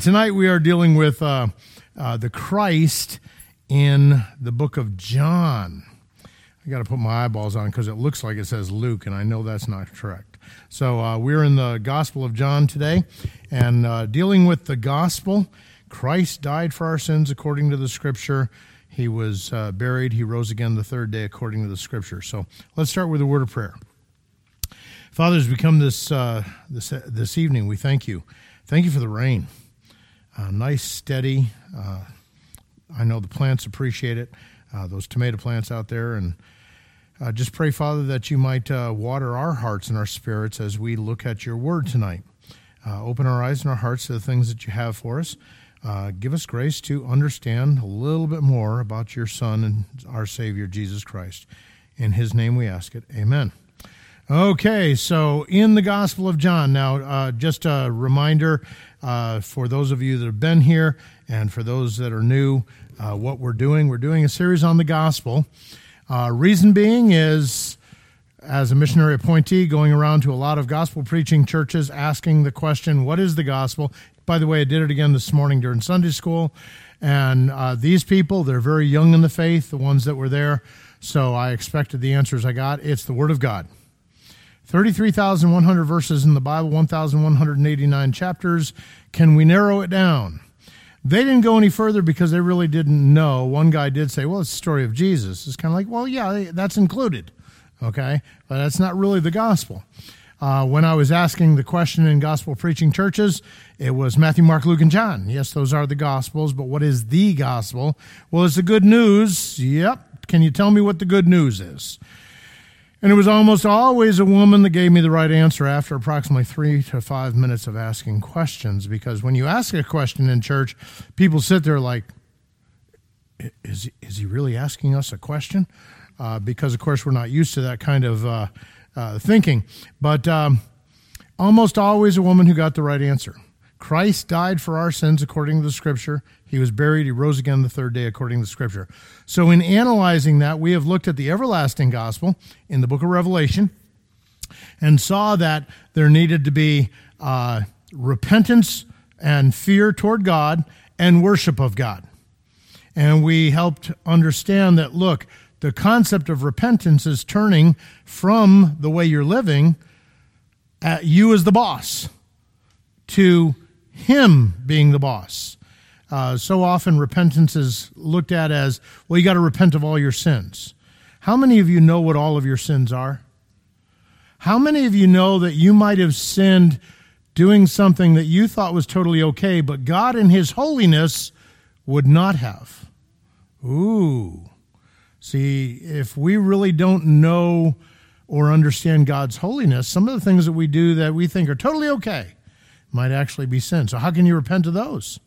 Tonight we are dealing with uh, uh, the Christ in the book of John. I got to put my eyeballs on because it looks like it says Luke, and I know that's not correct. So uh, we're in the Gospel of John today, and uh, dealing with the Gospel. Christ died for our sins according to the Scripture. He was uh, buried. He rose again the third day according to the Scripture. So let's start with a word of prayer. Father, as we come this uh, this this evening, we thank you. Thank you for the rain uh, nice, steady. Uh, I know the plants appreciate it, uh, those tomato plants out there. And uh, just pray, Father, that you might uh, water our hearts and our spirits as we look at your word tonight. Uh, open our eyes and our hearts to the things that you have for us. give us grace to understand a little bit more about your Son and our Savior, Jesus Christ. In his name we ask it. Amen. Okay, so in the Gospel of John, now just a reminder uh, for those of you that have been here and for those that are new, uh, what we're doing. We're doing a series on the gospel. Uh, reason being is, as a missionary appointee, going around to a lot of gospel preaching churches asking the question, What is the gospel? By the way, I did it again this morning during Sunday school. And uh, these people, they're very young in the faith, the ones that were there. So I expected the answers I got. It's the Word of God. 33,100 verses in the Bible, 1,189 chapters. Can we narrow it down? They didn't go any further because they really didn't know. One guy did say, well, it's the story of Jesus. It's kind of like, well, yeah, that's included. Okay? But that's not really the gospel. Uh, when I was asking the question in gospel preaching churches, it was Matthew, Mark, Luke, and John. Yes, those are the gospels, but what is the gospel? Well, it's the good news. Yep. Can you tell me what the good news is? And it was almost always a woman that gave me the right answer after approximately three to five minutes of asking questions. Because when you ask a question in church, people sit there like, is, is he really asking us a question? Uh, because, of course, we're not used to that kind of uh, uh, thinking. But um, almost always a woman who got the right answer. Christ died for our sins according to the scripture. He was buried. He rose again the third day according to scripture. So, in analyzing that, we have looked at the everlasting gospel in the book of Revelation and saw that there needed to be uh, repentance and fear toward God and worship of God. And we helped understand that, look, the concept of repentance is turning from the way you're living at you as the boss to him being the boss. Uh, so often repentance is looked at as, well, you got to repent of all your sins. How many of you know what all of your sins are? How many of you know that you might have sinned doing something that you thought was totally okay, but God in His holiness would not have? Ooh. See, if we really don't know or understand God's holiness, some of the things that we do that we think are totally okay might actually be sin. So, how can you repent of those?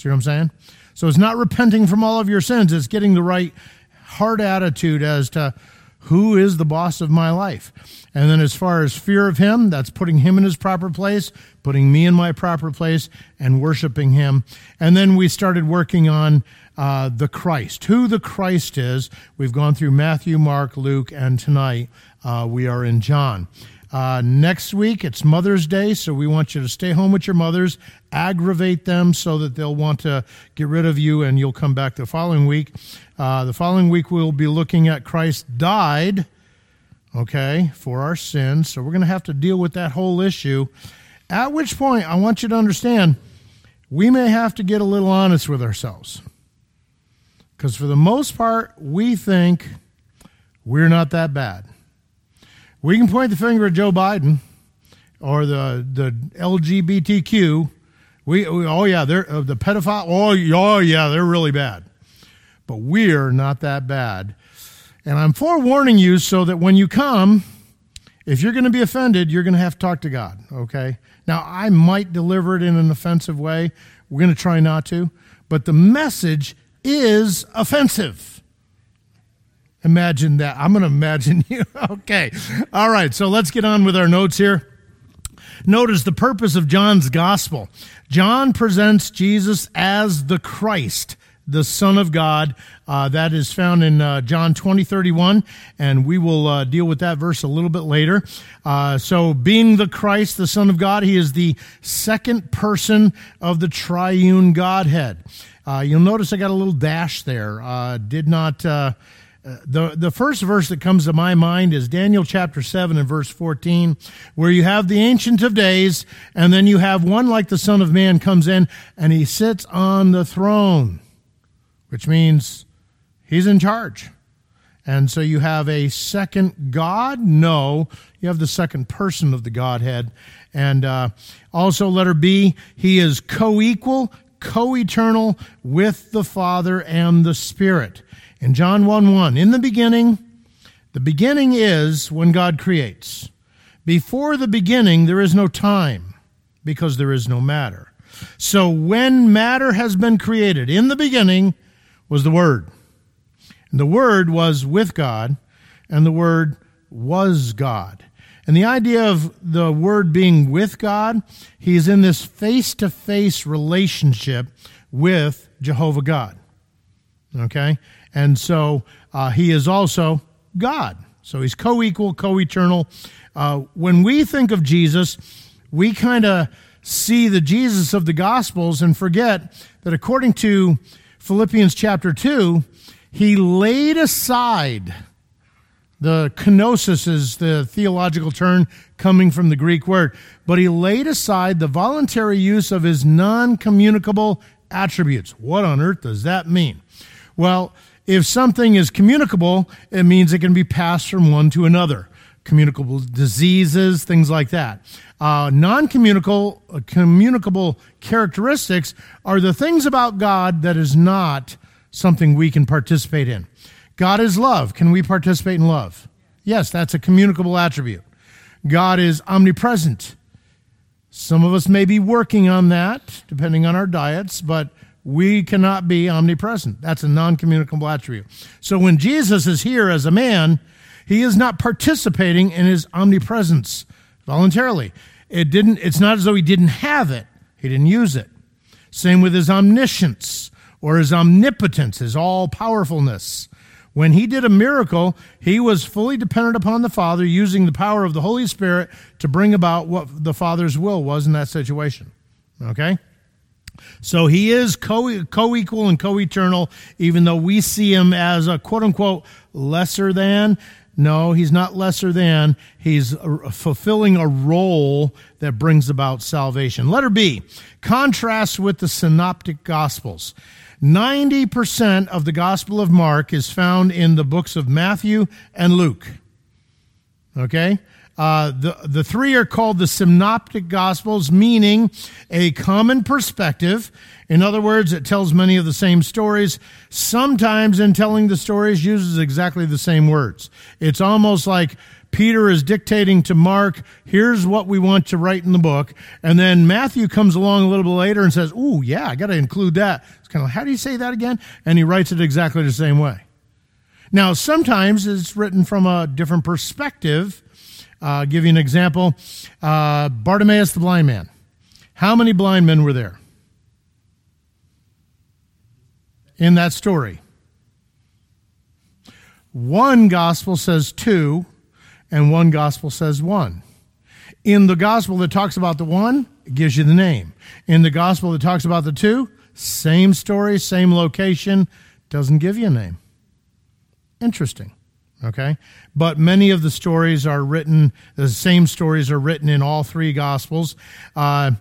See what I'm saying? So, it's not repenting from all of your sins, it's getting the right heart attitude as to who is the boss of my life. And then, as far as fear of Him, that's putting Him in His proper place, putting me in my proper place, and worshiping Him. And then we started working on uh, the Christ, who the Christ is. We've gone through Matthew, Mark, Luke, and tonight uh, we are in John. Uh, next week, it's Mother's Day, so we want you to stay home with your mothers, aggravate them so that they'll want to get rid of you, and you'll come back the following week. Uh, the following week, we'll be looking at Christ died, okay, for our sins. So we're going to have to deal with that whole issue. At which point, I want you to understand we may have to get a little honest with ourselves. Because for the most part, we think we're not that bad. We can point the finger at Joe Biden or the the LGBTQ. We, we oh yeah, they're uh, the pedophile. Oh, oh yeah, they're really bad. But we're not that bad. And I'm forewarning you so that when you come, if you're going to be offended, you're going to have to talk to God, okay? Now, I might deliver it in an offensive way. We're going to try not to. But the message is offensive. Imagine that. I'm going to imagine you. okay. All right. So let's get on with our notes here. Notice the purpose of John's gospel. John presents Jesus as the Christ, the Son of God. Uh, that is found in uh, John 20, 31, and we will uh, deal with that verse a little bit later. Uh, so, being the Christ, the Son of God, he is the second person of the triune Godhead. Uh, you'll notice I got a little dash there. Uh, did not the, the first verse that comes to my mind is Daniel chapter 7 and verse 14, where you have the Ancient of Days, and then you have one like the Son of Man comes in, and he sits on the throne, which means he's in charge. And so you have a second God? No, you have the second person of the Godhead. And uh, also, letter B, he is co equal, co eternal with the Father and the Spirit in John 1 1. In the beginning, the beginning is when God creates. Before the beginning, there is no time because there is no matter. So when matter has been created, in the beginning was the Word. And the Word was with God, and the Word was God. And the idea of the Word being with God, he's in this face to face relationship with Jehovah God. Okay? And so uh, he is also God. So he's co equal, co eternal. Uh, when we think of Jesus, we kind of see the Jesus of the Gospels and forget that according to Philippians chapter 2, he laid aside the kenosis is the theological term coming from the Greek word, but he laid aside the voluntary use of his non communicable attributes. What on earth does that mean? Well, if something is communicable, it means it can be passed from one to another. Communicable diseases, things like that. Uh, non communicable, uh, communicable characteristics are the things about God that is not something we can participate in. God is love. Can we participate in love? Yes, that's a communicable attribute. God is omnipresent. Some of us may be working on that, depending on our diets, but we cannot be omnipresent. That's a non communicable attribute. So when Jesus is here as a man, he is not participating in his omnipresence voluntarily. It didn't, it's not as though he didn't have it, he didn't use it. Same with his omniscience or his omnipotence, his all powerfulness. When he did a miracle, he was fully dependent upon the Father, using the power of the Holy Spirit to bring about what the Father's will was in that situation. Okay? So he is co equal and co eternal, even though we see him as a quote unquote lesser than. No, he's not lesser than. He's fulfilling a role that brings about salvation. Letter B, contrast with the synoptic gospels. 90% of the Gospel of Mark is found in the books of Matthew and Luke. Okay? Uh, the, the three are called the synoptic gospels, meaning a common perspective. In other words, it tells many of the same stories. Sometimes, in telling the stories, uses exactly the same words. It's almost like Peter is dictating to Mark, here's what we want to write in the book. And then Matthew comes along a little bit later and says, Ooh, yeah, I got to include that. It's kind of like, how do you say that again? And he writes it exactly the same way. Now, sometimes it's written from a different perspective uh, give you an example uh, Bartimaeus the blind man. How many blind men were there in that story? One gospel says two, and one gospel says one. In the gospel that talks about the one, it gives you the name. In the gospel that talks about the two, same story, same location, doesn't give you a name. Interesting. Okay? But many of the stories are written, the same stories are written in all three Gospels. Uh,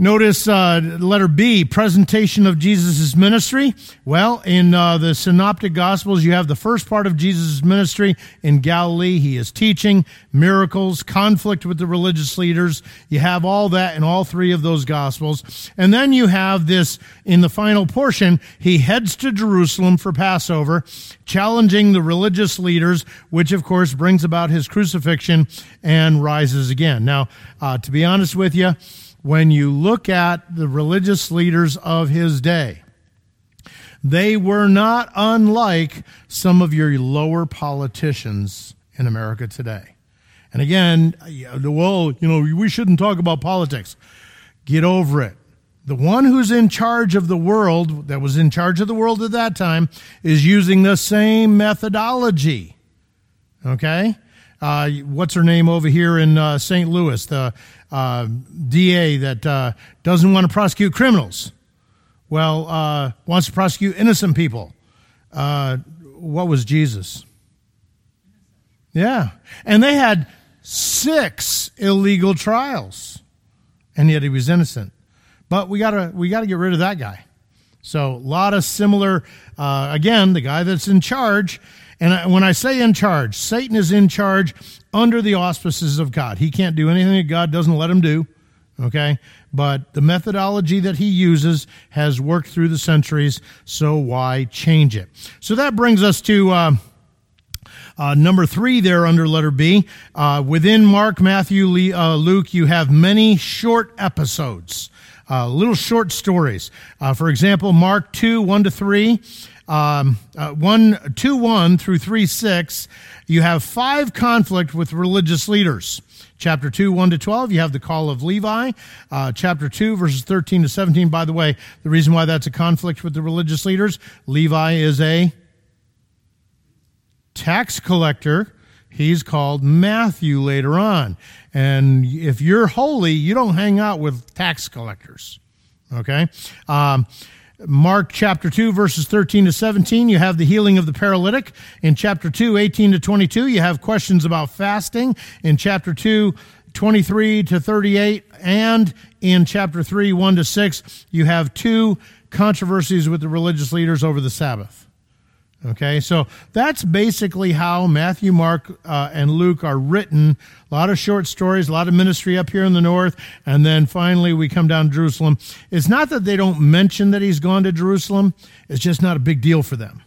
Notice uh, letter B, presentation of Jesus' ministry. Well, in uh, the Synoptic Gospels, you have the first part of Jesus' ministry in Galilee. He is teaching, miracles, conflict with the religious leaders. You have all that in all three of those Gospels. And then you have this in the final portion. He heads to Jerusalem for Passover, challenging the religious leaders, which of course brings about his crucifixion and rises again. Now, uh, to be honest with you, when you look at the religious leaders of his day, they were not unlike some of your lower politicians in America today. And again, well, you know, we shouldn't talk about politics. Get over it. the one who's in charge of the world, that was in charge of the world at that time, is using the same methodology. Okay? Uh, what's her name over here in uh, St. Louis? The uh, DA that uh, doesn't want to prosecute criminals. Well, uh, wants to prosecute innocent people. Uh, what was Jesus? Yeah. And they had six illegal trials, and yet he was innocent. But we gotta we gotta get rid of that guy. So a lot of similar. Uh, again, the guy that's in charge, and when I say in charge, Satan is in charge under the auspices of God. He can't do anything that God doesn't let him do. Okay, but the methodology that he uses has worked through the centuries. So why change it? So that brings us to. Uh, uh, number three, there under letter B, uh, within Mark, Matthew, uh, Luke, you have many short episodes uh, little short stories. Uh, for example, Mark 2, 1 to 3, um, uh, 1, 2, 1 through 3, 6, you have five conflict with religious leaders. Chapter 2, 1 to 12, you have the call of Levi. Uh, chapter 2, verses 13 to 17. By the way, the reason why that's a conflict with the religious leaders, Levi is a tax collector He's called Matthew later on. And if you're holy, you don't hang out with tax collectors. Okay? Um, Mark chapter 2, verses 13 to 17, you have the healing of the paralytic. In chapter 2, 18 to 22, you have questions about fasting. In chapter 2, 23 to 38, and in chapter 3, 1 to 6, you have two controversies with the religious leaders over the Sabbath. Okay, so that's basically how Matthew, Mark, uh, and Luke are written. A lot of short stories, a lot of ministry up here in the north, and then finally we come down to Jerusalem. It's not that they don't mention that he's gone to Jerusalem, it's just not a big deal for them.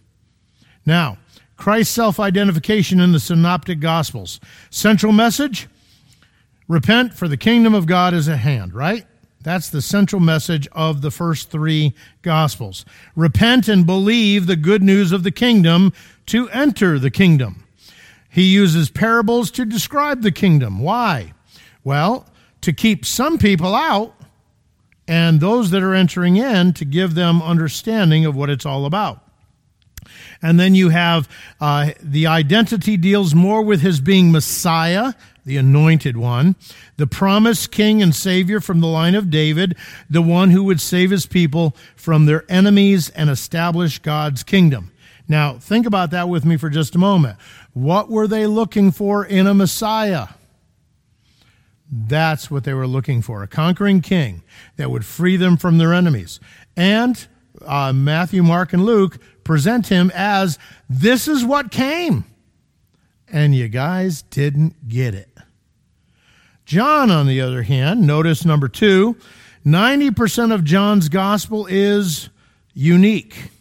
Now, Christ's self identification in the Synoptic Gospels. Central message repent, for the kingdom of God is at hand, right? That's the central message of the first three Gospels. Repent and believe the good news of the kingdom to enter the kingdom. He uses parables to describe the kingdom. Why? Well, to keep some people out and those that are entering in to give them understanding of what it's all about. And then you have uh, the identity deals more with his being Messiah, the anointed one, the promised king and savior from the line of David, the one who would save his people from their enemies and establish God's kingdom. Now, think about that with me for just a moment. What were they looking for in a Messiah? That's what they were looking for a conquering king that would free them from their enemies. And uh, Matthew, Mark, and Luke present him as this is what came. And you guys didn't get it. John, on the other hand, notice number two 90% of John's gospel is unique.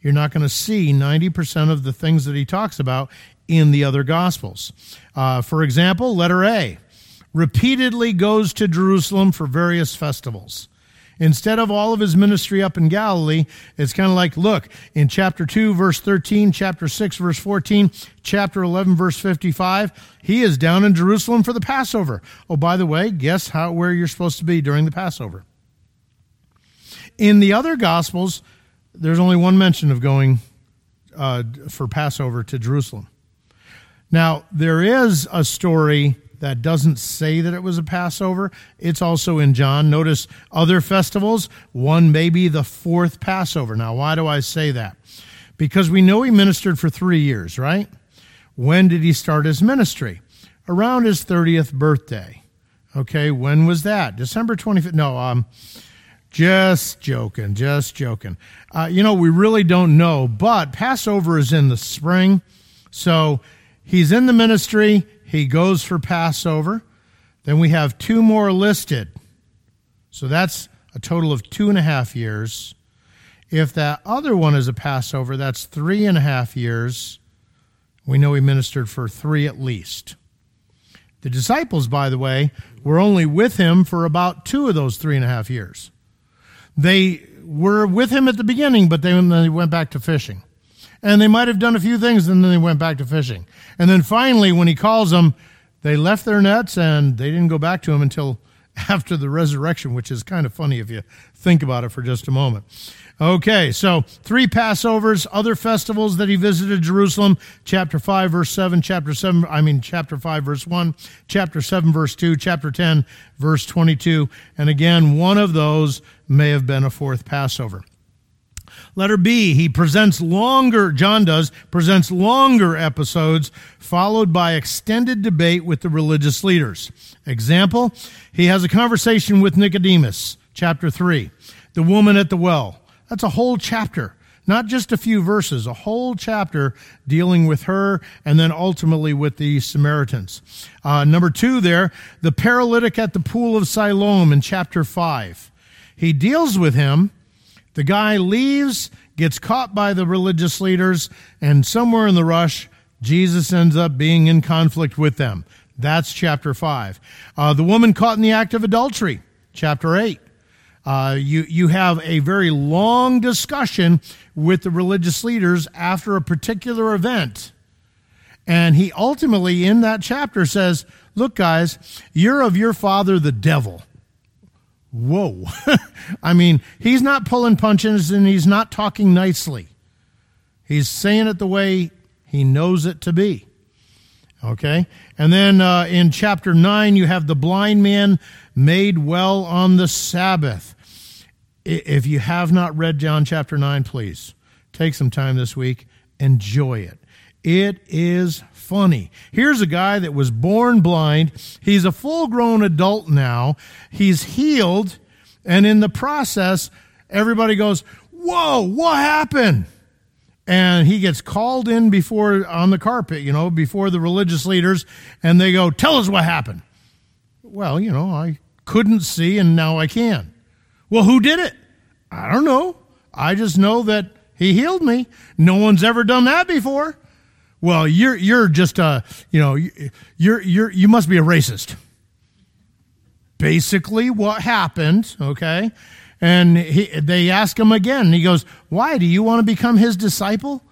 You're not going to see 90% of the things that he talks about in the other gospels. Uh, for example, letter A repeatedly goes to Jerusalem for various festivals. Instead of all of his ministry up in Galilee, it's kind of like, look, in chapter 2, verse 13, chapter 6, verse 14, chapter 11, verse 55, he is down in Jerusalem for the Passover. Oh, by the way, guess how, where you're supposed to be during the Passover. In the other Gospels, there's only one mention of going uh, for Passover to Jerusalem. Now, there is a story that doesn't say that it was a Passover. It's also in John. Notice other festivals, one may be the fourth Passover. Now, why do I say that? Because we know he ministered for three years, right? When did he start his ministry? Around his 30th birthday. Okay, when was that? December 25th? No, um, just joking, just joking. Uh, you know, we really don't know, but Passover is in the spring. So he's in the ministry. He goes for Passover. Then we have two more listed. So that's a total of two and a half years. If that other one is a Passover, that's three and a half years. We know he ministered for three at least. The disciples, by the way, were only with him for about two of those three and a half years. They were with him at the beginning, but then they went back to fishing and they might have done a few things and then they went back to fishing. And then finally, when he calls them, they left their nets and they didn't go back to him until after the resurrection, which is kind of funny if you think about it for just a moment. Okay, so three Passovers, other festivals that he visited Jerusalem, chapter 5, verse 7, chapter 7, I mean, chapter 5, verse 1, chapter 7, verse 2, chapter 10, verse 22. And again, one of those may have been a fourth Passover. Letter B, he presents longer, John does, presents longer episodes followed by extended debate with the religious leaders. Example, he has a conversation with Nicodemus, chapter 3, the woman at the well. That's a whole chapter, not just a few verses, a whole chapter dealing with her and then ultimately with the Samaritans. Uh, number two, there, the paralytic at the pool of Siloam in chapter 5. He deals with him. The guy leaves, gets caught by the religious leaders, and somewhere in the rush, Jesus ends up being in conflict with them. That's chapter 5. Uh, the woman caught in the act of adultery, chapter 8. Uh, you, you have a very long discussion with the religious leaders after a particular event. And he ultimately, in that chapter, says, Look, guys, you're of your father, the devil. Whoa. I mean, he's not pulling punches and he's not talking nicely. He's saying it the way he knows it to be. Okay? And then uh, in chapter 9, you have the blind man made well on the Sabbath. If you have not read John chapter 9, please take some time this week, enjoy it. It is funny. Here's a guy that was born blind. He's a full grown adult now. He's healed. And in the process, everybody goes, Whoa, what happened? And he gets called in before on the carpet, you know, before the religious leaders, and they go, Tell us what happened. Well, you know, I couldn't see and now I can. Well, who did it? I don't know. I just know that he healed me. No one's ever done that before. Well, you're you're just a you know you're you're you must be a racist. Basically, what happened? Okay, and he, they ask him again. he goes, "Why do you want to become his disciple?"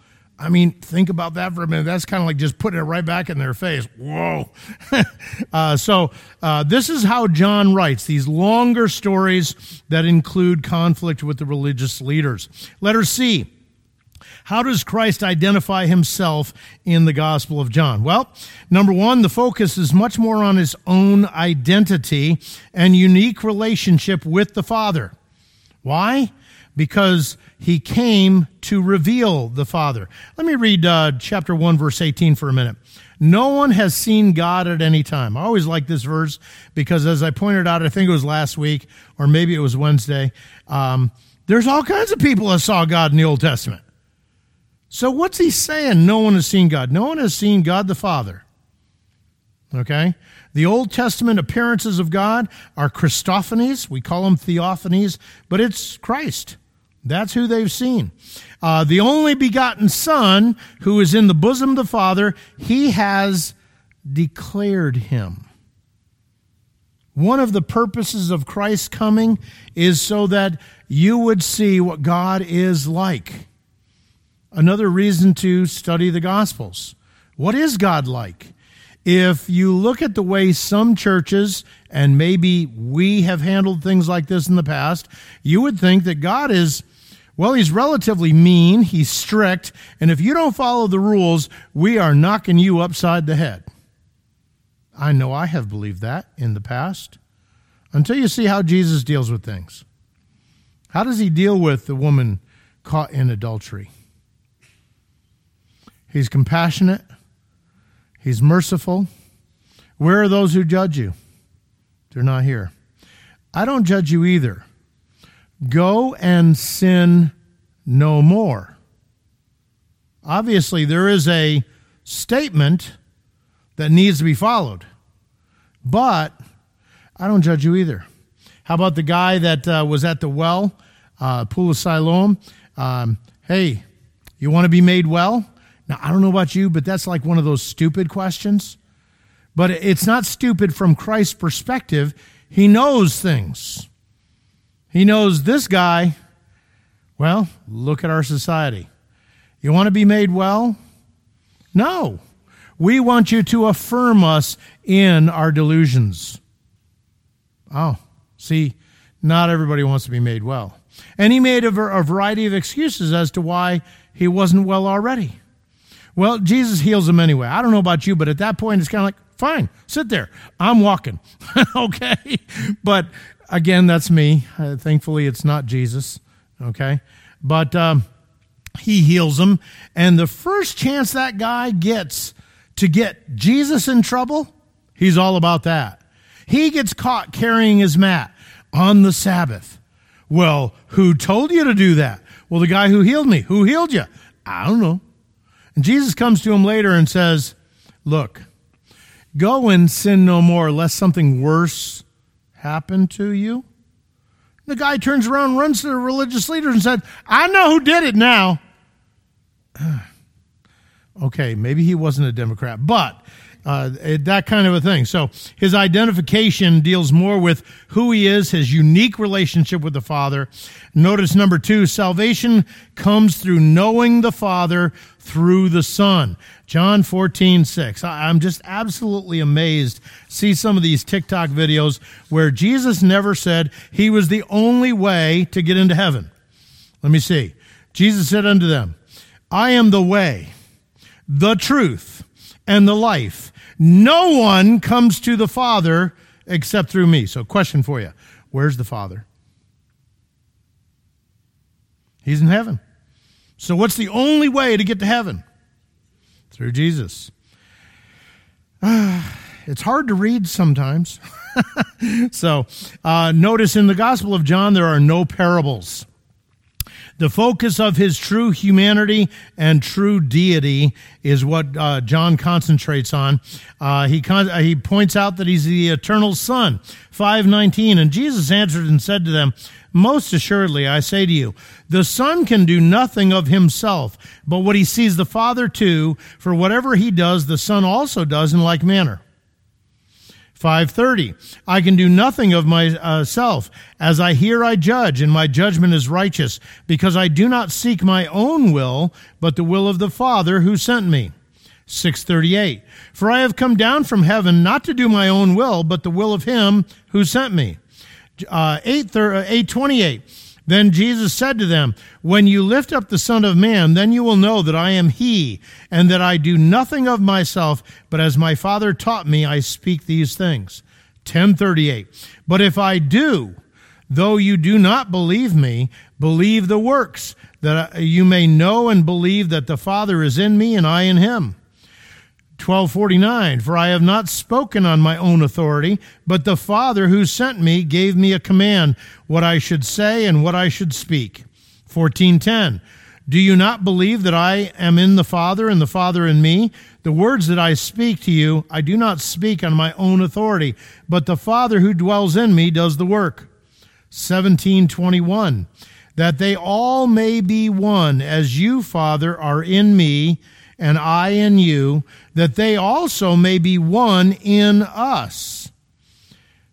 I mean, think about that for a minute. That's kind of like just putting it right back in their face. Whoa. uh, so, uh, this is how John writes these longer stories that include conflict with the religious leaders. Letter C. How does Christ identify himself in the Gospel of John? Well, number one, the focus is much more on his own identity and unique relationship with the Father. Why? Because he came to reveal the Father. Let me read uh, chapter 1, verse 18 for a minute. No one has seen God at any time. I always like this verse because, as I pointed out, I think it was last week or maybe it was Wednesday, um, there's all kinds of people that saw God in the Old Testament. So, what's he saying? No one has seen God. No one has seen God the Father. Okay? The Old Testament appearances of God are Christophanies. We call them theophanies, but it's Christ. That's who they've seen. Uh, the only begotten Son, who is in the bosom of the Father, he has declared him. One of the purposes of Christ's coming is so that you would see what God is like. Another reason to study the Gospels. What is God like? If you look at the way some churches, and maybe we have handled things like this in the past, you would think that God is well, he's relatively mean, he's strict, and if you don't follow the rules, we are knocking you upside the head. I know I have believed that in the past. Until you see how Jesus deals with things. How does he deal with the woman caught in adultery? He's compassionate, he's merciful. Where are those who judge you? They're not here. I don't judge you either. Go and sin no more. Obviously, there is a statement that needs to be followed, but I don't judge you either. How about the guy that uh, was at the well, uh, Pool of Siloam? Um, hey, you want to be made well? Now, I don't know about you, but that's like one of those stupid questions. But it's not stupid from Christ's perspective. He knows things. He knows this guy, well, look at our society. You want to be made well? No. We want you to affirm us in our delusions. Oh, See, not everybody wants to be made well. And he made a, variety of excuses as to why he wasn't well already. Well, Jesus heals him anyway. I don't know about you, but at that point, it's kind of like, fine, sit there. I'm walking. okay. But again, that's me. Uh, thankfully, it's not Jesus. Okay. But um, he heals him. And the first chance that guy gets to get Jesus in trouble, he's all about that. He gets caught carrying his mat on the Sabbath. Well, who told you to do that? Well, the guy who healed me. Who healed you? I don't know. Jesus comes to him later and says, Look, go and sin no more, lest something worse happen to you. The guy turns around, runs to the religious leaders, and said, I know who did it now. okay, maybe he wasn't a Democrat, but uh, that kind of a thing. So his identification deals more with who he is, his unique relationship with the Father. Notice number two, salvation comes through knowing the Father through the Son. John 14, 6. I'm just absolutely amazed. See some of these TikTok videos where Jesus never said he was the only way to get into heaven. Let me see. Jesus said unto them, I am the way, the truth, and the life. No one comes to the Father except through me. So, question for you Where's the Father? He's in heaven. So, what's the only way to get to heaven? Through Jesus. it's hard to read sometimes. so, uh, notice in the Gospel of John, there are no parables. The focus of his true humanity and true deity is what uh, John concentrates on. Uh, he con- uh, he points out that he's the eternal Son. Five nineteen, and Jesus answered and said to them, "Most assuredly, I say to you, the Son can do nothing of himself, but what he sees the Father do. For whatever he does, the Son also does in like manner." 530 i can do nothing of myself as i hear i judge and my judgment is righteous because i do not seek my own will but the will of the father who sent me. 638 for i have come down from heaven not to do my own will but the will of him who sent me. Uh, 828 then Jesus said to them, When you lift up the Son of Man, then you will know that I am He, and that I do nothing of myself, but as my Father taught me, I speak these things. 1038. But if I do, though you do not believe me, believe the works, that you may know and believe that the Father is in me and I in him. 1249 For I have not spoken on my own authority, but the Father who sent me gave me a command what I should say and what I should speak. 1410 Do you not believe that I am in the Father and the Father in me? The words that I speak to you, I do not speak on my own authority, but the Father who dwells in me does the work. 1721 That they all may be one, as you, Father, are in me and I in you, that they also may be one in us,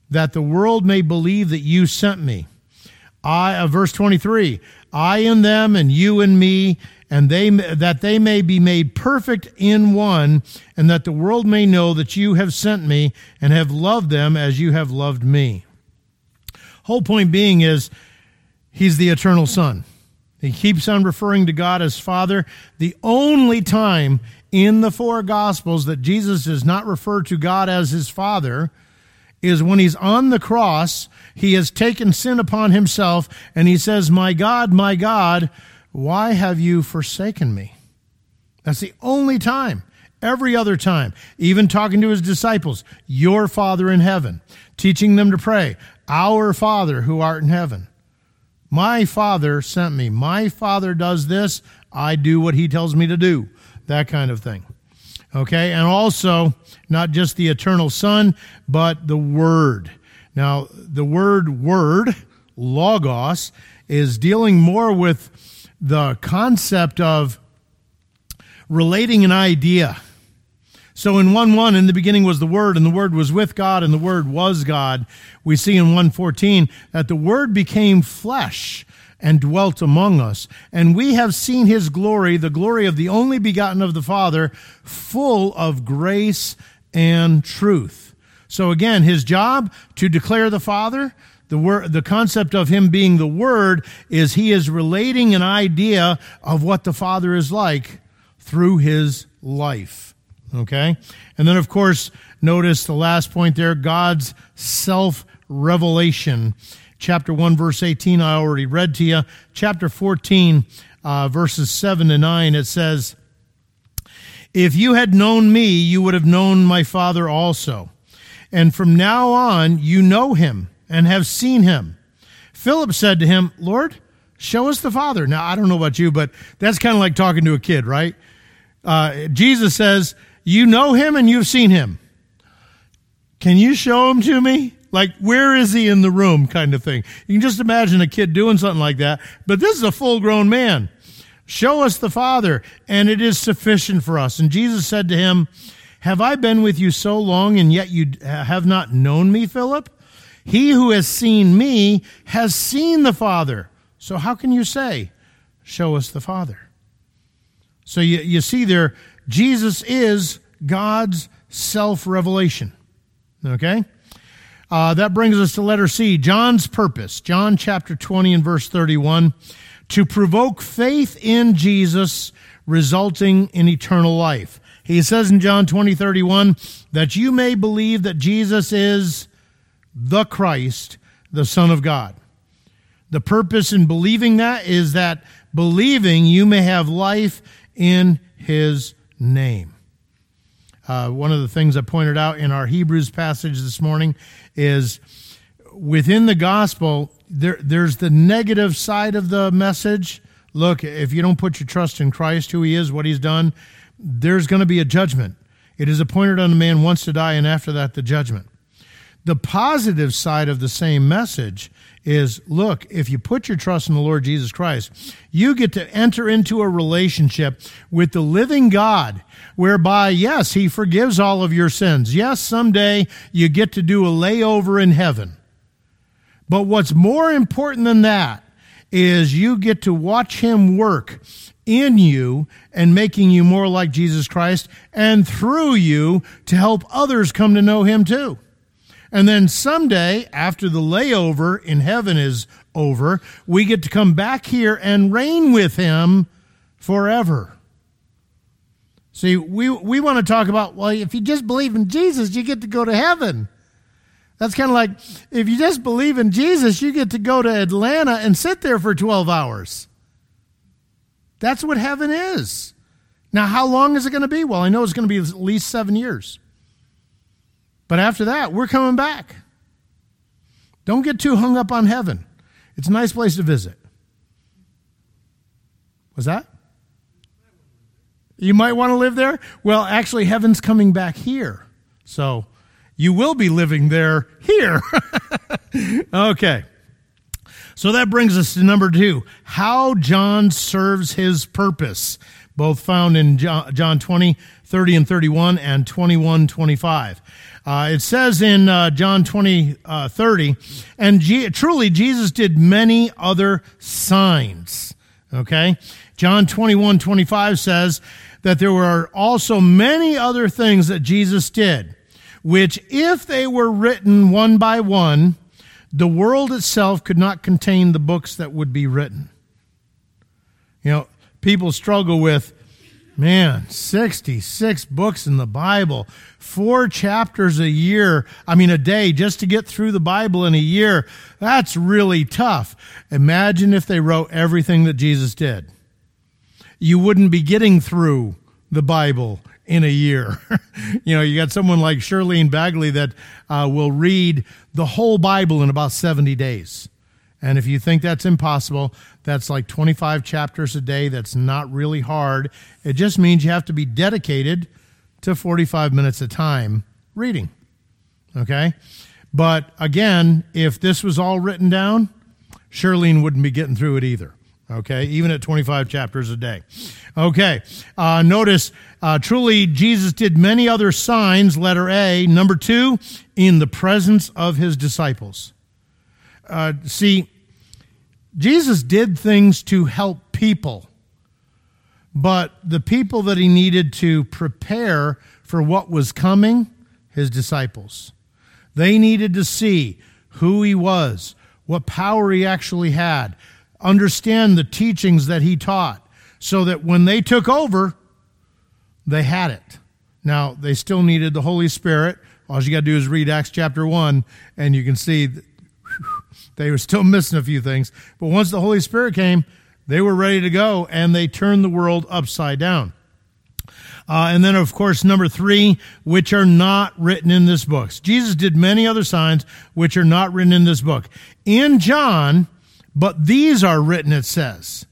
that the world may believe that you sent me. I, uh, verse 23, I in them and you in me, and they, that they may be made perfect in one, and that the world may know that you have sent me and have loved them as you have loved me. Whole point being is, he's the eternal Son. He keeps on referring to God as Father. The only time in the four Gospels that Jesus does not refer to God as his Father is when he's on the cross. He has taken sin upon himself and he says, My God, my God, why have you forsaken me? That's the only time. Every other time, even talking to his disciples, your Father in heaven, teaching them to pray, Our Father who art in heaven. My Father sent me. My Father does this. I do what He tells me to do. That kind of thing. Okay, and also not just the eternal Son, but the Word. Now, the word word, logos, is dealing more with the concept of relating an idea. So in 1 1, in the beginning was the Word, and the Word was with God, and the Word was God. We see in 114 that the Word became flesh and dwelt among us. And we have seen his glory, the glory of the only begotten of the Father, full of grace and truth. So again, his job to declare the Father, the word, the concept of him being the word is he is relating an idea of what the Father is like through his life. Okay? And then, of course, notice the last point there God's self revelation. Chapter 1, verse 18, I already read to you. Chapter 14, uh, verses 7 to 9, it says, If you had known me, you would have known my Father also. And from now on, you know him and have seen him. Philip said to him, Lord, show us the Father. Now, I don't know about you, but that's kind of like talking to a kid, right? Uh, Jesus says, You know him and you've seen him. Can you show him to me? Like, where is he in the room kind of thing? You can just imagine a kid doing something like that, but this is a full grown man. Show us the Father, and it is sufficient for us. And Jesus said to him, Have I been with you so long, and yet you have not known me, Philip? He who has seen me has seen the Father. So how can you say, Show us the Father? So you, you see there, Jesus is God's self revelation. Okay? Uh, that brings us to letter C, John's purpose. John chapter 20 and verse 31. To provoke faith in Jesus, resulting in eternal life. He says in John 20, 31, that you may believe that Jesus is the Christ, the Son of God. The purpose in believing that is that believing you may have life in his name. Uh, one of the things I pointed out in our Hebrews passage this morning is within the gospel, there, there's the negative side of the message. Look, if you don't put your trust in Christ, who he is, what he's done, there's going to be a judgment. It is appointed on a man once to die, and after that, the judgment. The positive side of the same message is look, if you put your trust in the Lord Jesus Christ, you get to enter into a relationship with the living God whereby, yes, He forgives all of your sins. Yes, someday you get to do a layover in heaven. But what's more important than that is you get to watch Him work in you and making you more like Jesus Christ and through you to help others come to know Him too. And then someday, after the layover in heaven is over, we get to come back here and reign with him forever. See, we, we want to talk about, well, if you just believe in Jesus, you get to go to heaven. That's kind of like if you just believe in Jesus, you get to go to Atlanta and sit there for 12 hours. That's what heaven is. Now, how long is it going to be? Well, I know it's going to be at least seven years. But after that, we're coming back. Don't get too hung up on heaven. It's a nice place to visit. Was that? You might want to live there? Well, actually, heaven's coming back here. So you will be living there here. okay. So that brings us to number two how John serves his purpose, both found in John 20, 30 and 31, and 21, 25. Uh, it says in uh, John 20, uh, 30, and G- truly Jesus did many other signs. Okay? John 21, 25 says that there were also many other things that Jesus did, which if they were written one by one, the world itself could not contain the books that would be written. You know, people struggle with Man, 66 books in the Bible, four chapters a year, I mean, a day just to get through the Bible in a year. That's really tough. Imagine if they wrote everything that Jesus did. You wouldn't be getting through the Bible in a year. you know, you got someone like Shirlene Bagley that uh, will read the whole Bible in about 70 days. And if you think that's impossible, that's like 25 chapters a day. That's not really hard. It just means you have to be dedicated to 45 minutes a time reading. Okay? But again, if this was all written down, Shirlene wouldn't be getting through it either. Okay? Even at 25 chapters a day. Okay. Uh, notice, uh, truly, Jesus did many other signs, letter A. Number two, in the presence of his disciples. Uh, see, Jesus did things to help people, but the people that he needed to prepare for what was coming, his disciples. They needed to see who he was, what power he actually had, understand the teachings that he taught, so that when they took over, they had it. Now, they still needed the Holy Spirit. All you got to do is read Acts chapter 1, and you can see they were still missing a few things. But once the Holy Spirit came, they were ready to go, and they turned the world upside down. Uh, and then, of course, number three, which are not written in this book. Jesus did many other signs which are not written in this book. In John, but these are written, it says.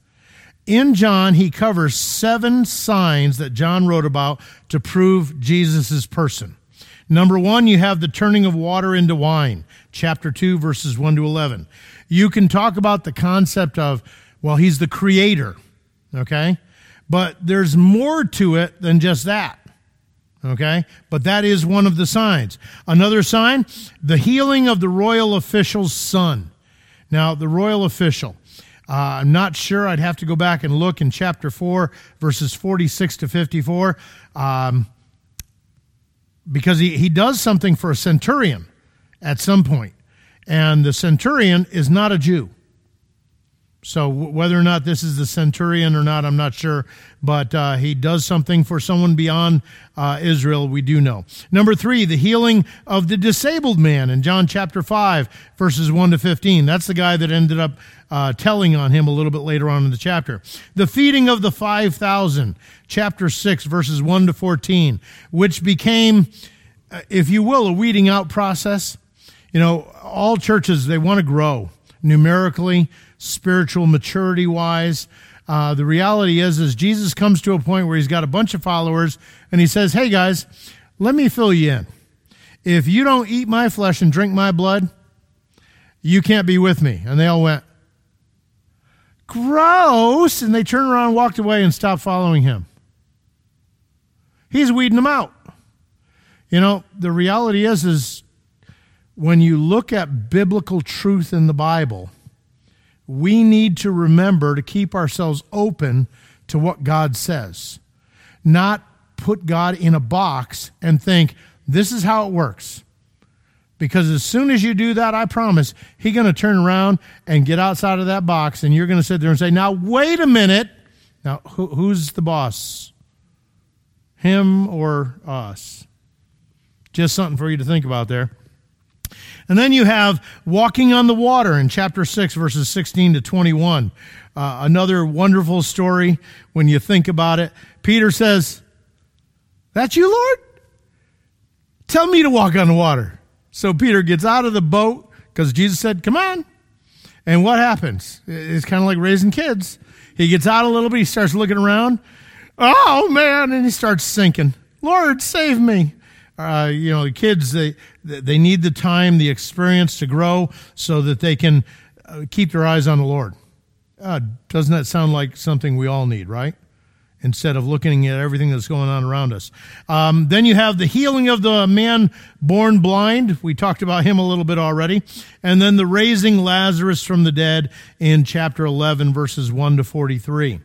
In John, he covers seven signs that John wrote about to prove Jesus' person. Number one, you have the turning of water into wine, chapter 2, verses 1 to 11. You can talk about the concept of, well, he's the creator, okay? But there's more to it than just that. Okay? But that is one of the signs. Another sign, the healing of the royal official's son. Now, the royal official. Uh, I'm not sure. I'd have to go back and look in chapter 4, verses 46 to 54, um, because he, he does something for a centurion at some point. And the centurion is not a Jew. So whether or not this is the centurion or not, I'm not sure. But uh, he does something for someone beyond uh, Israel. We do know. Number three, the healing of the disabled man in John chapter five, verses one to fifteen. That's the guy that ended up uh, telling on him a little bit later on in the chapter. The feeding of the five thousand, chapter six, verses one to fourteen, which became, uh, if you will, a weeding out process. You know, all churches they want to grow numerically spiritual maturity wise. Uh, the reality is, is Jesus comes to a point where he's got a bunch of followers and he says, Hey guys, let me fill you in. If you don't eat my flesh and drink my blood, you can't be with me. And they all went, Gross. And they turned around walked away and stopped following him. He's weeding them out. You know, the reality is, is when you look at biblical truth in the Bible, we need to remember to keep ourselves open to what God says, not put God in a box and think, this is how it works. Because as soon as you do that, I promise, he's going to turn around and get outside of that box, and you're going to sit there and say, Now, wait a minute. Now, who, who's the boss? Him or us? Just something for you to think about there. And then you have walking on the water in chapter 6, verses 16 to 21. Uh, another wonderful story when you think about it. Peter says, That's you, Lord? Tell me to walk on the water. So Peter gets out of the boat because Jesus said, Come on. And what happens? It's kind of like raising kids. He gets out a little bit, he starts looking around. Oh, man. And he starts sinking. Lord, save me uh, you know, the kids they they need the time, the experience to grow, so that they can uh, keep their eyes on the Lord. Uh, doesn't that sound like something we all need, right? Instead of looking at everything that's going on around us. Um, then you have the healing of the man born blind. We talked about him a little bit already. And then the raising Lazarus from the dead in chapter 11, verses 1 to 43.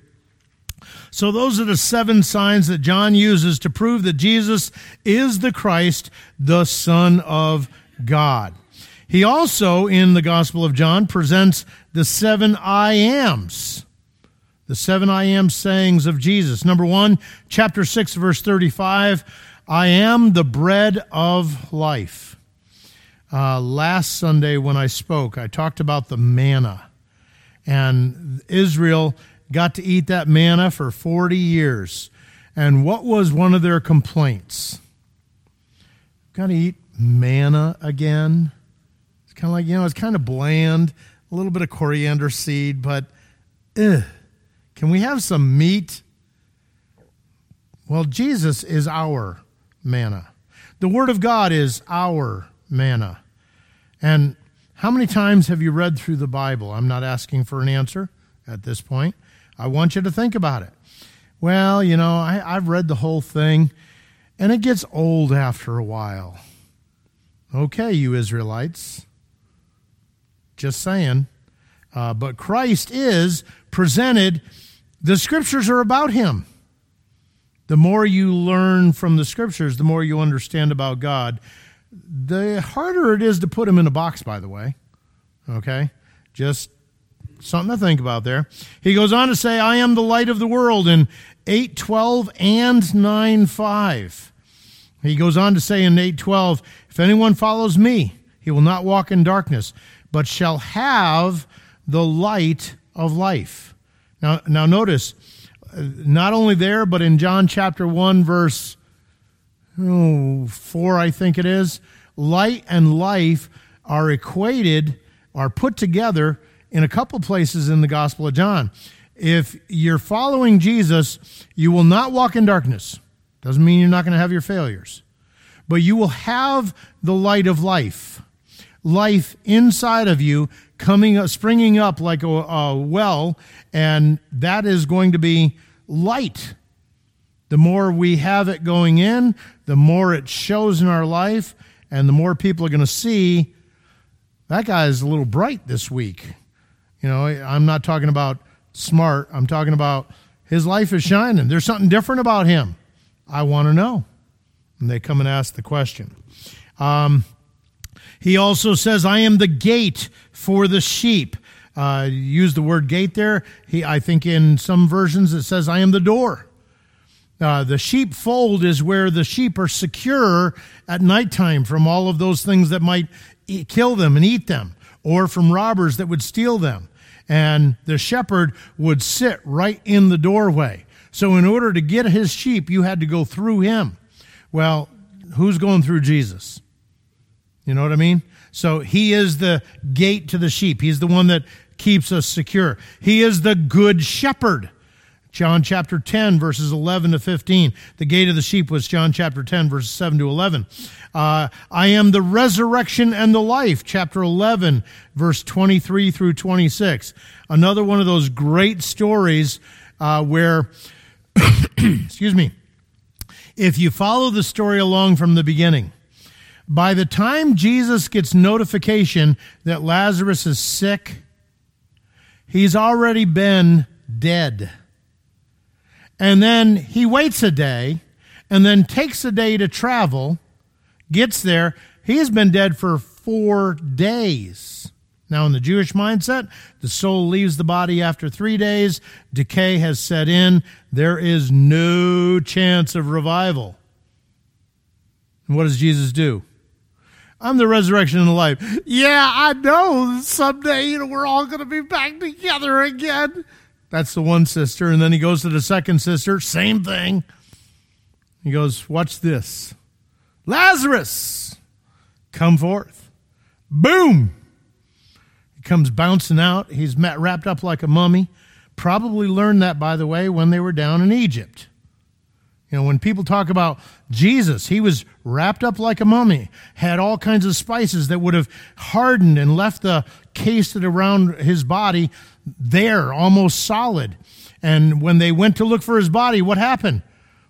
So those are the seven signs that John uses to prove that Jesus is the Christ, the Son of God. He also, in the Gospel of John, presents the seven I ams. The seven I am sayings of Jesus. Number one, chapter 6, verse 35 I am the bread of life. Uh, last Sunday, when I spoke, I talked about the manna. And Israel got to eat that manna for 40 years. And what was one of their complaints? Got to eat manna again. It's kind of like, you know, it's kind of bland, a little bit of coriander seed, but ugh, can we have some meat? Well, Jesus is our manna. The Word of God is our manna. And how many times have you read through the Bible? I'm not asking for an answer at this point. I want you to think about it. Well, you know, I, I've read the whole thing, and it gets old after a while. Okay, you Israelites. Just saying. Uh, but Christ is presented, the scriptures are about him. The more you learn from the scriptures, the more you understand about God. the harder it is to put him in a box, by the way. Okay? Just something to think about there. He goes on to say, I am the light of the world in 812 and 9 5. He goes on to say in 812, If anyone follows me, he will not walk in darkness, but shall have the light of life. Now, now notice, uh, not only there, but in John chapter 1, verse oh, 4, I think it is, light and life are equated, are put together in a couple places in the Gospel of John. If you're following Jesus, you will not walk in darkness. Doesn't mean you're not going to have your failures, but you will have the light of life. Life inside of you coming, springing up like a, a well, and that is going to be light. The more we have it going in, the more it shows in our life, and the more people are going to see that guy is a little bright this week. You know, I'm not talking about smart, I'm talking about his life is shining. There's something different about him. I want to know. And they come and ask the question. Um, he also says, I am the gate for the sheep. Uh, use the word gate there. He, I think in some versions it says, I am the door. Uh, the sheepfold is where the sheep are secure at nighttime from all of those things that might kill them and eat them, or from robbers that would steal them. And the shepherd would sit right in the doorway. So, in order to get his sheep, you had to go through him. Well, who's going through Jesus? You know what I mean? So, he is the gate to the sheep, he's the one that keeps us secure. He is the good shepherd. John chapter 10, verses 11 to 15. The gate of the sheep was John chapter 10, verses 7 to 11. Uh, I am the resurrection and the life, chapter 11, verse 23 through 26. Another one of those great stories uh, where, excuse me, if you follow the story along from the beginning, by the time Jesus gets notification that Lazarus is sick, he's already been dead. And then he waits a day and then takes a day to travel, gets there. He has been dead for four days. Now, in the Jewish mindset, the soul leaves the body after three days. Decay has set in. There is no chance of revival. And what does Jesus do? I'm the resurrection and the life. Yeah, I know. Someday, you know, we're all going to be back together again. That's the one sister. And then he goes to the second sister, same thing. He goes, Watch this Lazarus, come forth. Boom! He comes bouncing out. He's wrapped up like a mummy. Probably learned that, by the way, when they were down in Egypt. You know, when people talk about Jesus, he was wrapped up like a mummy, had all kinds of spices that would have hardened and left the case around his body there, almost solid. And when they went to look for his body, what happened?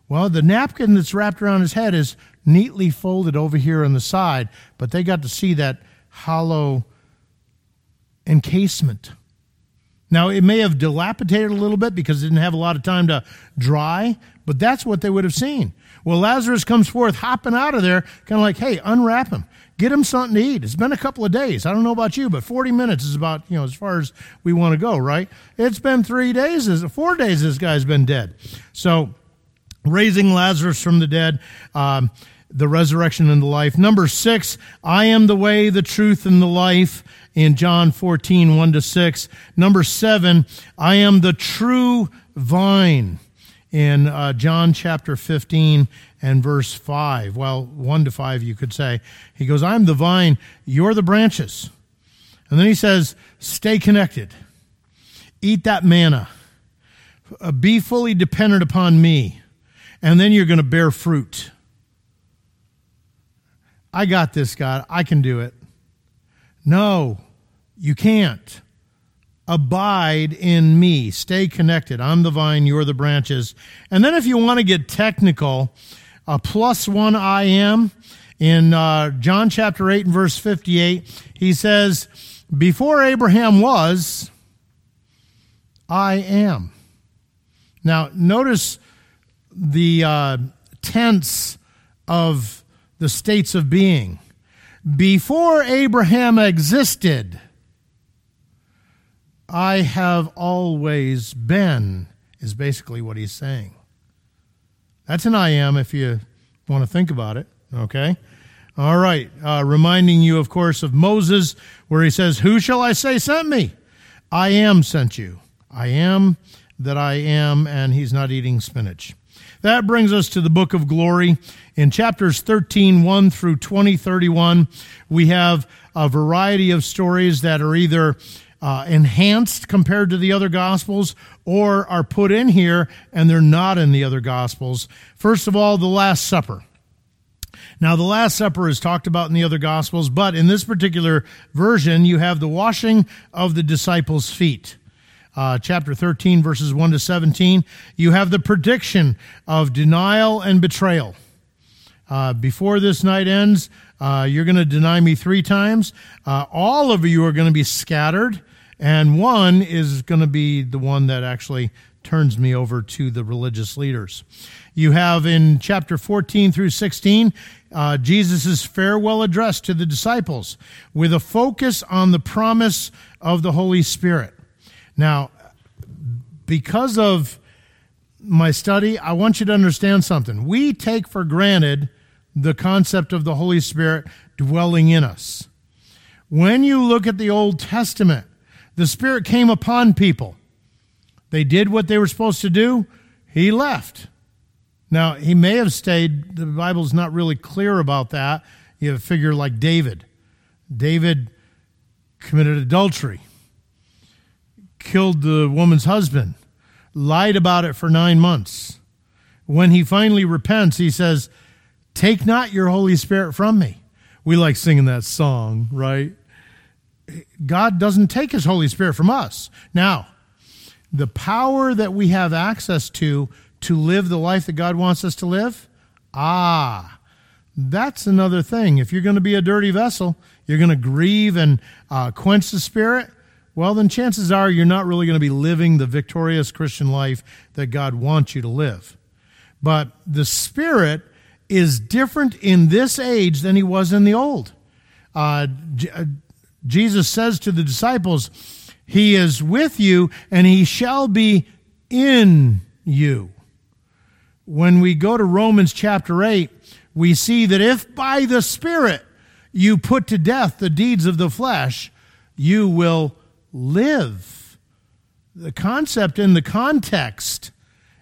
Well, the napkin that's wrapped around his head is neatly folded over here on the side, but they got to see that hollow encasement. Now, it may have dilapidated a little bit because it didn't have a lot of time to dry, but that's what they would have seen. Well, Lazarus comes forth hopping out of there, kind of like, hey, unwrap him. Get him something to eat. It's been a couple of days. I don't know about you, but 40 minutes is about, you know, as far as we want to go, right? It's been three days, four days this guy's been dead. So, raising Lazarus from the dead, um, the resurrection and the life. Number six, I am the way, the truth, and the life in John 14, 1 to 6. Number seven, I am the true vine in uh, John chapter 15 and verse 5. Well, 1 to 5, you could say. He goes, I'm the vine, you're the branches. And then he says, Stay connected, eat that manna, uh, be fully dependent upon me, and then you're going to bear fruit. I got this, God. I can do it. No, you can't. Abide in me. Stay connected. I'm the vine, you're the branches. And then, if you want to get technical, a plus one I am. In uh, John chapter 8 and verse 58, he says, Before Abraham was, I am. Now, notice the uh, tense of the states of being. Before Abraham existed, I have always been, is basically what he's saying. That's an I am if you want to think about it, okay? All right. Uh, reminding you, of course, of Moses, where he says, Who shall I say sent me? I am sent you. I am that I am, and he's not eating spinach. That brings us to the book of glory. In chapters 13, 1 through 20, 31, we have a variety of stories that are either uh, enhanced compared to the other gospels or are put in here and they're not in the other gospels. First of all, the Last Supper. Now, the Last Supper is talked about in the other Gospels, but in this particular version, you have the washing of the disciples' feet. Uh, chapter 13, verses 1 to 17, you have the prediction of denial and betrayal. Uh, before this night ends, uh, you're going to deny me three times. Uh, all of you are going to be scattered, and one is going to be the one that actually turns me over to the religious leaders. You have in chapter 14 through 16, uh, Jesus' farewell address to the disciples with a focus on the promise of the Holy Spirit. Now, because of my study, I want you to understand something. We take for granted the concept of the Holy Spirit dwelling in us. When you look at the Old Testament, the Spirit came upon people. They did what they were supposed to do. He left. Now, he may have stayed. The Bible's not really clear about that. You have a figure like David. David committed adultery, killed the woman's husband, lied about it for nine months. When he finally repents, he says, Take not your Holy Spirit from me. We like singing that song, right? God doesn't take his Holy Spirit from us. Now, the power that we have access to to live the life that God wants us to live? Ah, that's another thing. If you're going to be a dirty vessel, you're going to grieve and uh, quench the spirit, well, then chances are you're not really going to be living the victorious Christian life that God wants you to live. But the spirit is different in this age than he was in the old. Uh, uh, Jesus says to the disciples, He is with you and he shall be in you when we go to Romans chapter 8, we see that if by the Spirit you put to death the deeds of the flesh, you will live. The concept in the context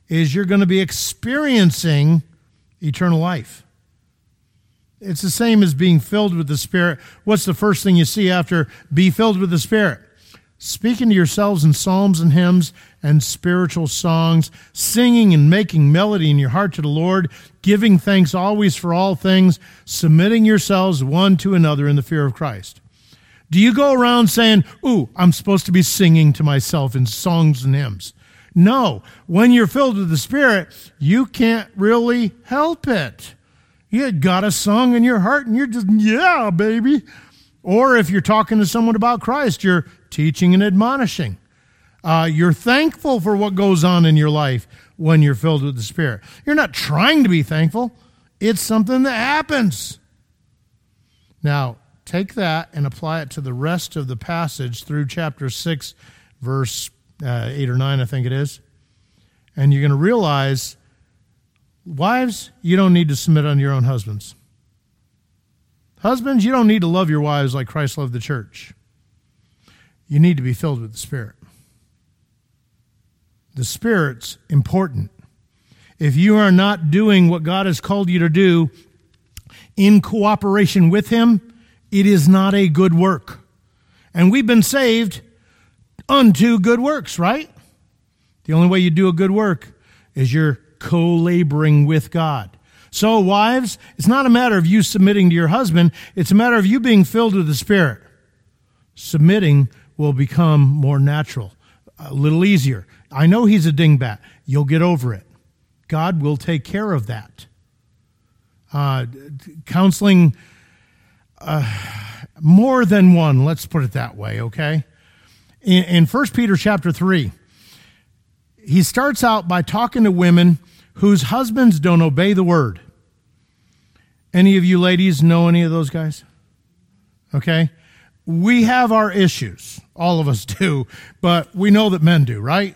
is you're going to be experiencing eternal life. It's the same as being filled with the Spirit. What's the first thing you see after be filled with the Spirit? speaking to yourselves in psalms and hymns and spiritual songs, singing and making melody in your heart to the Lord, giving thanks always for all things, submitting yourselves one to another in the fear of Christ. Do you go around saying, Ooh, I'm supposed to be singing to myself in songs and hymns? No. When you're filled with the Spirit, you can't really help it. You got a song in your heart and you're just, yeah, baby. Or if you're talking to someone about Christ, you're teaching and admonishing. Uh, you're thankful for what goes on in your life when you're filled with the Spirit. You're not trying to be thankful, it's something that happens. Now, take that and apply it to the rest of the passage through chapter 6, verse uh, 8 or 9, I think it is. And you're going to realize, wives, you don't need to submit on your own husbands. Husbands, you don't need to love your wives like Christ loved the church you need to be filled with the Spirit. The Spirit's important. If you are not doing what God has called you to do in cooperation with Him, it is not a good work. And we've been saved unto good works, right? The only way you do a good work is you're co laboring with God. So, wives, it's not a matter of you submitting to your husband, it's a matter of you being filled with the Spirit, submitting will become more natural, a little easier. I know he's a dingbat. You'll get over it. God will take care of that. Uh, counseling, uh, more than one, let's put it that way, okay? In, in 1 Peter chapter 3, he starts out by talking to women whose husbands don't obey the word. Any of you ladies know any of those guys? Okay? We have our issues. All of us do, but we know that men do, right?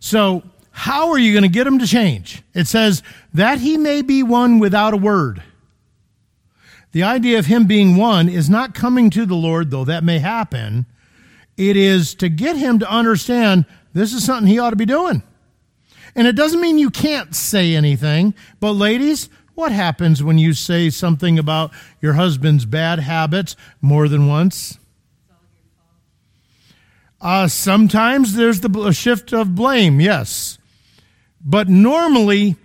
So, how are you going to get them to change? It says, that he may be won without a word. The idea of him being won is not coming to the Lord, though that may happen. It is to get him to understand this is something he ought to be doing. And it doesn't mean you can't say anything, but ladies, what happens when you say something about your husband's bad habits more than once? Uh, sometimes there's the shift of blame, yes. But normally,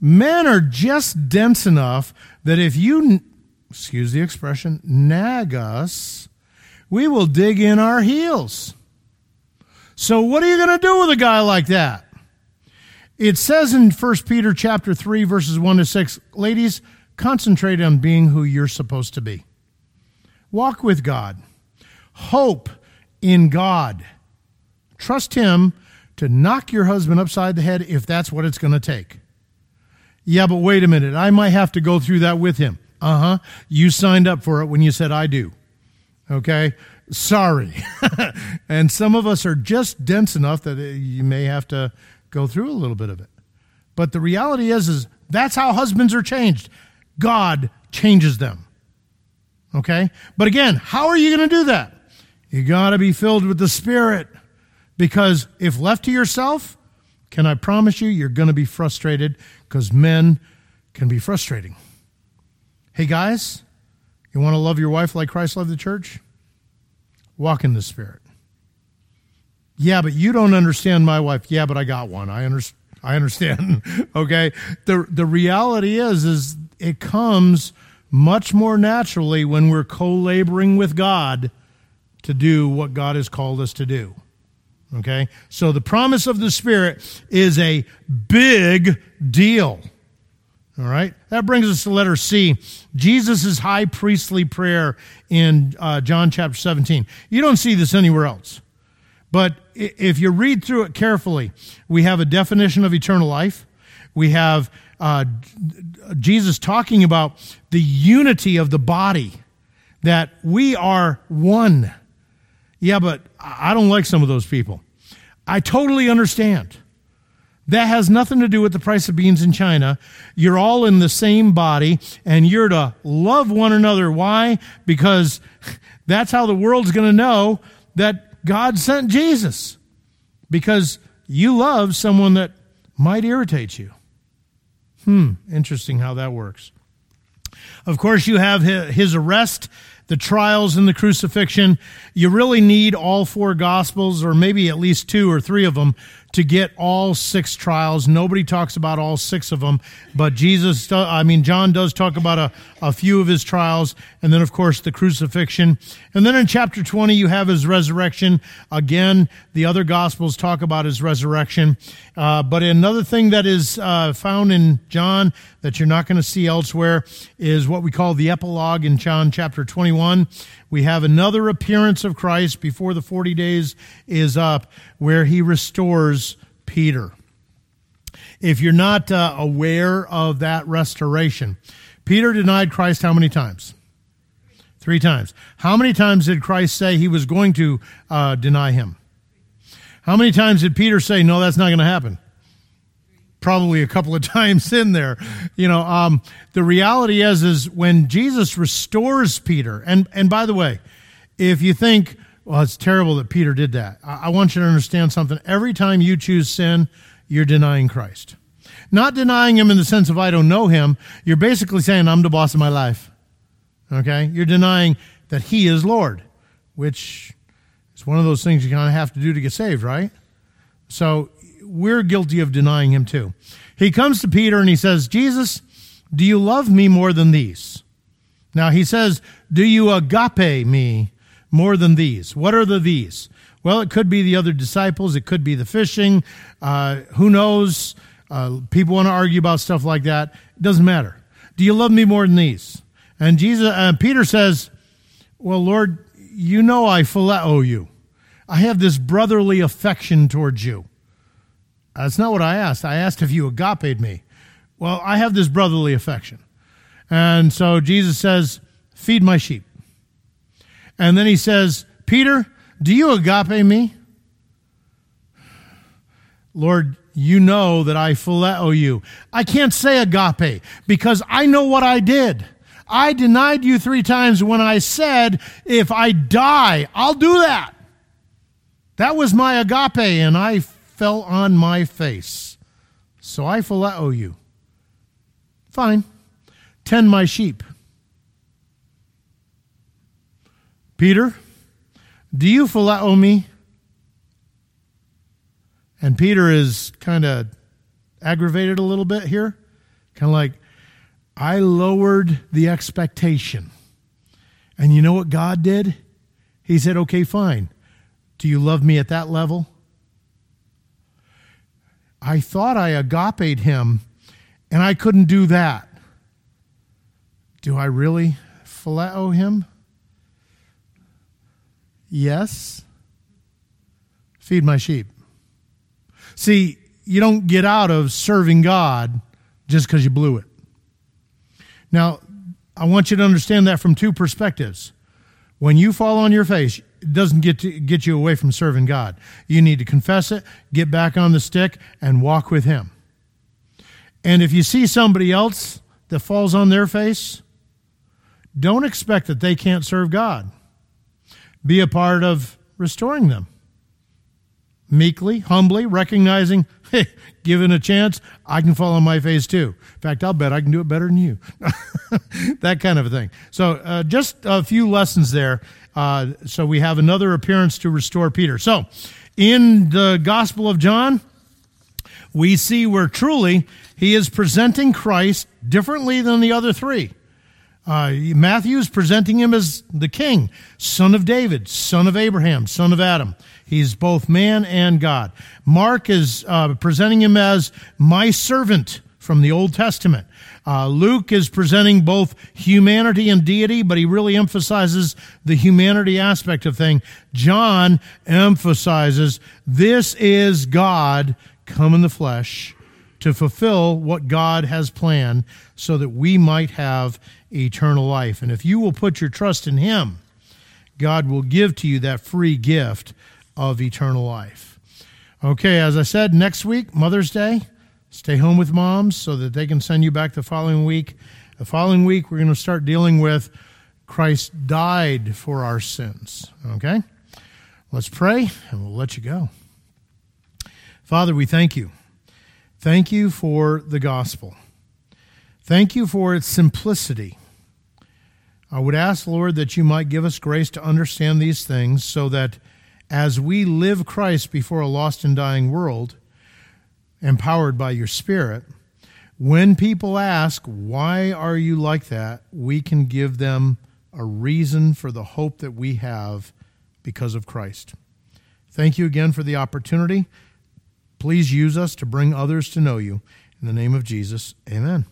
men are just dense enough that if you, excuse the expression, nag us, we will dig in our heels. So what are you going to do with a guy like that? It says in 1 Peter chapter 3 verses 1 to 6, ladies, concentrate on being who you're supposed to be. Walk with God. Hope in God. Trust him to knock your husband upside the head if that's what it's going to take. Yeah, but wait a minute. I might have to go through that with him. Uh huh. You signed up for it when you said I do. Okay. Sorry. and some of us are just dense enough that uh, you may have to go through a little bit of it. But the reality is, is that's how husbands are changed. God changes them. Okay? But again, how are you going to do that? You got to be filled with the Spirit. Because if left to yourself, can I promise you, you're going to be frustrated because men can be frustrating. Hey, guys, you want to love your wife like Christ loved the church? Walk in the Spirit. Yeah, but you don't understand my wife. Yeah, but I got one. I understand. I understand. okay. The the reality is is it comes much more naturally when we're co-laboring with God to do what God has called us to do. Okay? So the promise of the Spirit is a big deal. All right? That brings us to letter C. Jesus' high priestly prayer in uh, John chapter 17. You don't see this anywhere else. But if you read through it carefully, we have a definition of eternal life. We have uh, Jesus talking about the unity of the body, that we are one. Yeah, but I don't like some of those people. I totally understand. That has nothing to do with the price of beans in China. You're all in the same body and you're to love one another. Why? Because that's how the world's going to know that God sent Jesus. Because you love someone that might irritate you. Hmm, interesting how that works. Of course, you have his arrest the trials and the crucifixion. You really need all four gospels, or maybe at least two or three of them, to get all six trials. Nobody talks about all six of them, but Jesus, I mean, John does talk about a, a few of his trials, and then, of course, the crucifixion. And then in chapter 20, you have his resurrection. Again, the other gospels talk about his resurrection. Uh, but another thing that is uh, found in John that you're not going to see elsewhere is what we call the epilogue in John chapter 21. We have another appearance of Christ before the 40 days is up where he restores Peter. If you're not uh, aware of that restoration, Peter denied Christ how many times? Three times. How many times did Christ say he was going to uh, deny him? How many times did Peter say, no, that's not going to happen? probably a couple of times in there. You know, um, the reality is, is when Jesus restores Peter, and, and by the way, if you think, well, it's terrible that Peter did that, I, want you to understand something. Every time you choose sin, you're denying Christ. Not denying him in the sense of I don't know him. You're basically saying, I'm the boss of my life. Okay? You're denying that he is Lord, which is one of those things you kind of have to do to get saved, right? So we're guilty of denying him too. He comes to Peter and he says, Jesus, do you love me more than these? Now he says, do you agape me more than these? What are the these? Well, it could be the other disciples. It could be the fishing. Uh, who knows? Uh, people want to argue about stuff like that. It doesn't matter. Do you love me more than these? And Jesus, uh, Peter says, well, Lord, you know I phileo you. I have this brotherly affection towards you. That's not what I asked. I asked if you agape me. Well, I have this brotherly affection. And so Jesus says, Feed my sheep. And then he says, Peter, do you agape me? Lord, you know that I phileo you. I can't say agape because I know what I did. I denied you three times when I said, if I die, I'll do that. That was my agape, and I fell on my face. So I phileo you. Fine. Tend my sheep. Peter, do you phileo me? And Peter is kind of aggravated a little bit here. Kind of like, I lowered the expectation. And you know what God did? He said, okay, fine. Do you love me at that level? I thought I agape him, and I couldn't do that. Do I really phileo him? Yes. Feed my sheep. See, you don't get out of serving God just because you blew it. Now, I want you to understand that from two perspectives. When you fall on your face, it doesn't get to get you away from serving God. You need to confess it, get back on the stick, and walk with Him. And if you see somebody else that falls on their face, don't expect that they can't serve God. Be a part of restoring them meekly, humbly, recognizing, hey, given a chance, I can fall on my face too. In fact, I'll bet I can do it better than you. that kind of a thing. So, uh, just a few lessons there. Uh, so, we have another appearance to restore Peter. So, in the Gospel of John, we see where truly he is presenting Christ differently than the other three. Uh, Matthew is presenting him as the king, son of David, son of Abraham, son of Adam. He's both man and God. Mark is uh, presenting him as my servant from the Old Testament. Uh, Luke is presenting both humanity and deity, but he really emphasizes the humanity aspect of thing. John emphasizes this is God come in the flesh to fulfill what God has planned so that we might have eternal life. And if you will put your trust in Him, God will give to you that free gift of eternal life. Okay, as I said, next week, Mother's Day, stay home with moms so that they can send you back the following week. The following week, we're going to start dealing with Christ died for our sins. Okay? Let's pray and we'll let you go. Father, we thank you. Thank you for the gospel. Thank you for its simplicity. I would ask, Lord, that you might give us grace to understand these things so that as we live Christ before a lost and dying world, empowered by your Spirit, when people ask, Why are you like that? we can give them a reason for the hope that we have because of Christ. Thank you again for the opportunity. Please use us to bring others to know you. In the name of Jesus, amen.